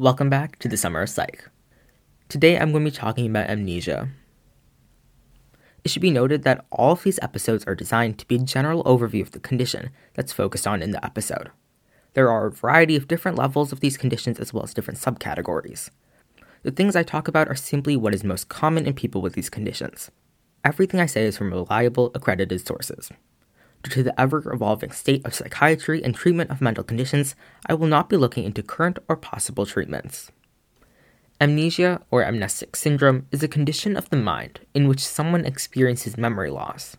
Welcome back to the Summer of Psych. Today I'm going to be talking about amnesia. It should be noted that all of these episodes are designed to be a general overview of the condition that's focused on in the episode. There are a variety of different levels of these conditions as well as different subcategories. The things I talk about are simply what is most common in people with these conditions. Everything I say is from reliable, accredited sources. Due to the ever evolving state of psychiatry and treatment of mental conditions, I will not be looking into current or possible treatments. Amnesia or amnestic syndrome is a condition of the mind in which someone experiences memory loss.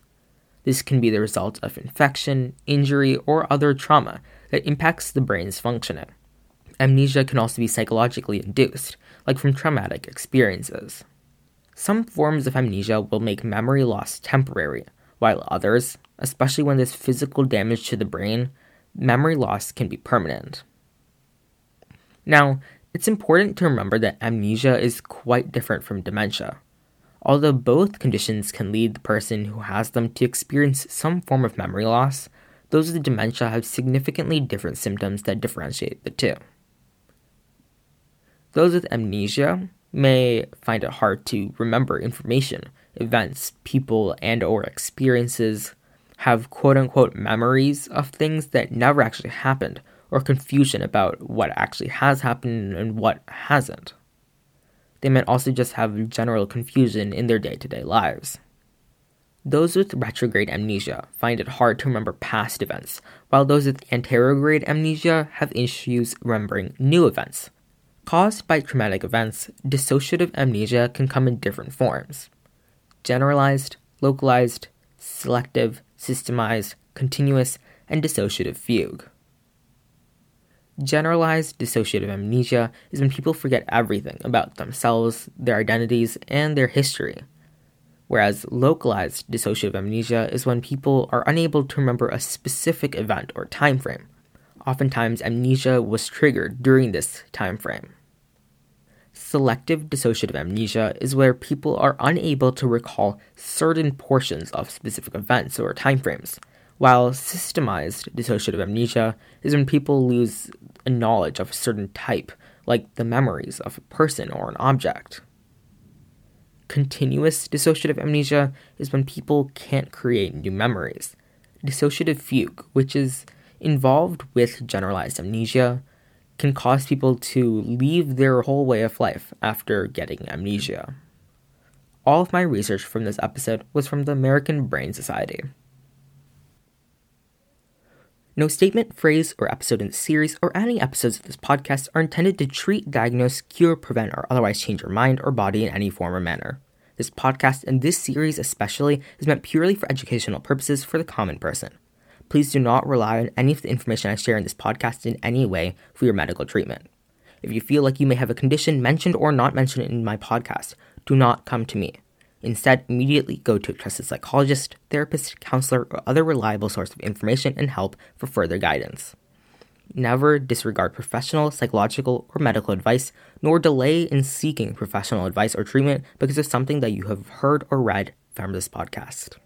This can be the result of infection, injury, or other trauma that impacts the brain's functioning. Amnesia can also be psychologically induced, like from traumatic experiences. Some forms of amnesia will make memory loss temporary, while others, especially when there's physical damage to the brain, memory loss can be permanent. Now, it's important to remember that amnesia is quite different from dementia. Although both conditions can lead the person who has them to experience some form of memory loss, those with dementia have significantly different symptoms that differentiate the two. Those with amnesia may find it hard to remember information, events, people, and or experiences, have quote unquote memories of things that never actually happened, or confusion about what actually has happened and what hasn't. They might also just have general confusion in their day to day lives. Those with retrograde amnesia find it hard to remember past events, while those with anterograde amnesia have issues remembering new events, Caused by traumatic events, dissociative amnesia can come in different forms generalized, localized, selective, systemized, continuous, and dissociative fugue. Generalized dissociative amnesia is when people forget everything about themselves, their identities, and their history. Whereas localized dissociative amnesia is when people are unable to remember a specific event or time frame. Oftentimes, amnesia was triggered during this time frame. Selective dissociative amnesia is where people are unable to recall certain portions of specific events or timeframes, while systemized dissociative amnesia is when people lose a knowledge of a certain type, like the memories of a person or an object. Continuous dissociative amnesia is when people can't create new memories. Dissociative fugue, which is involved with generalized amnesia, can cause people to leave their whole way of life after getting amnesia. All of my research from this episode was from the American Brain Society. No statement, phrase, or episode in the series or any episodes of this podcast are intended to treat, diagnose, cure, prevent, or otherwise change your mind or body in any form or manner. This podcast and this series especially is meant purely for educational purposes for the common person. Please do not rely on any of the information I share in this podcast in any way for your medical treatment. If you feel like you may have a condition mentioned or not mentioned in my podcast, do not come to me. Instead, immediately go to a trusted psychologist, therapist, counselor, or other reliable source of information and help for further guidance. Never disregard professional, psychological, or medical advice, nor delay in seeking professional advice or treatment because of something that you have heard or read from this podcast.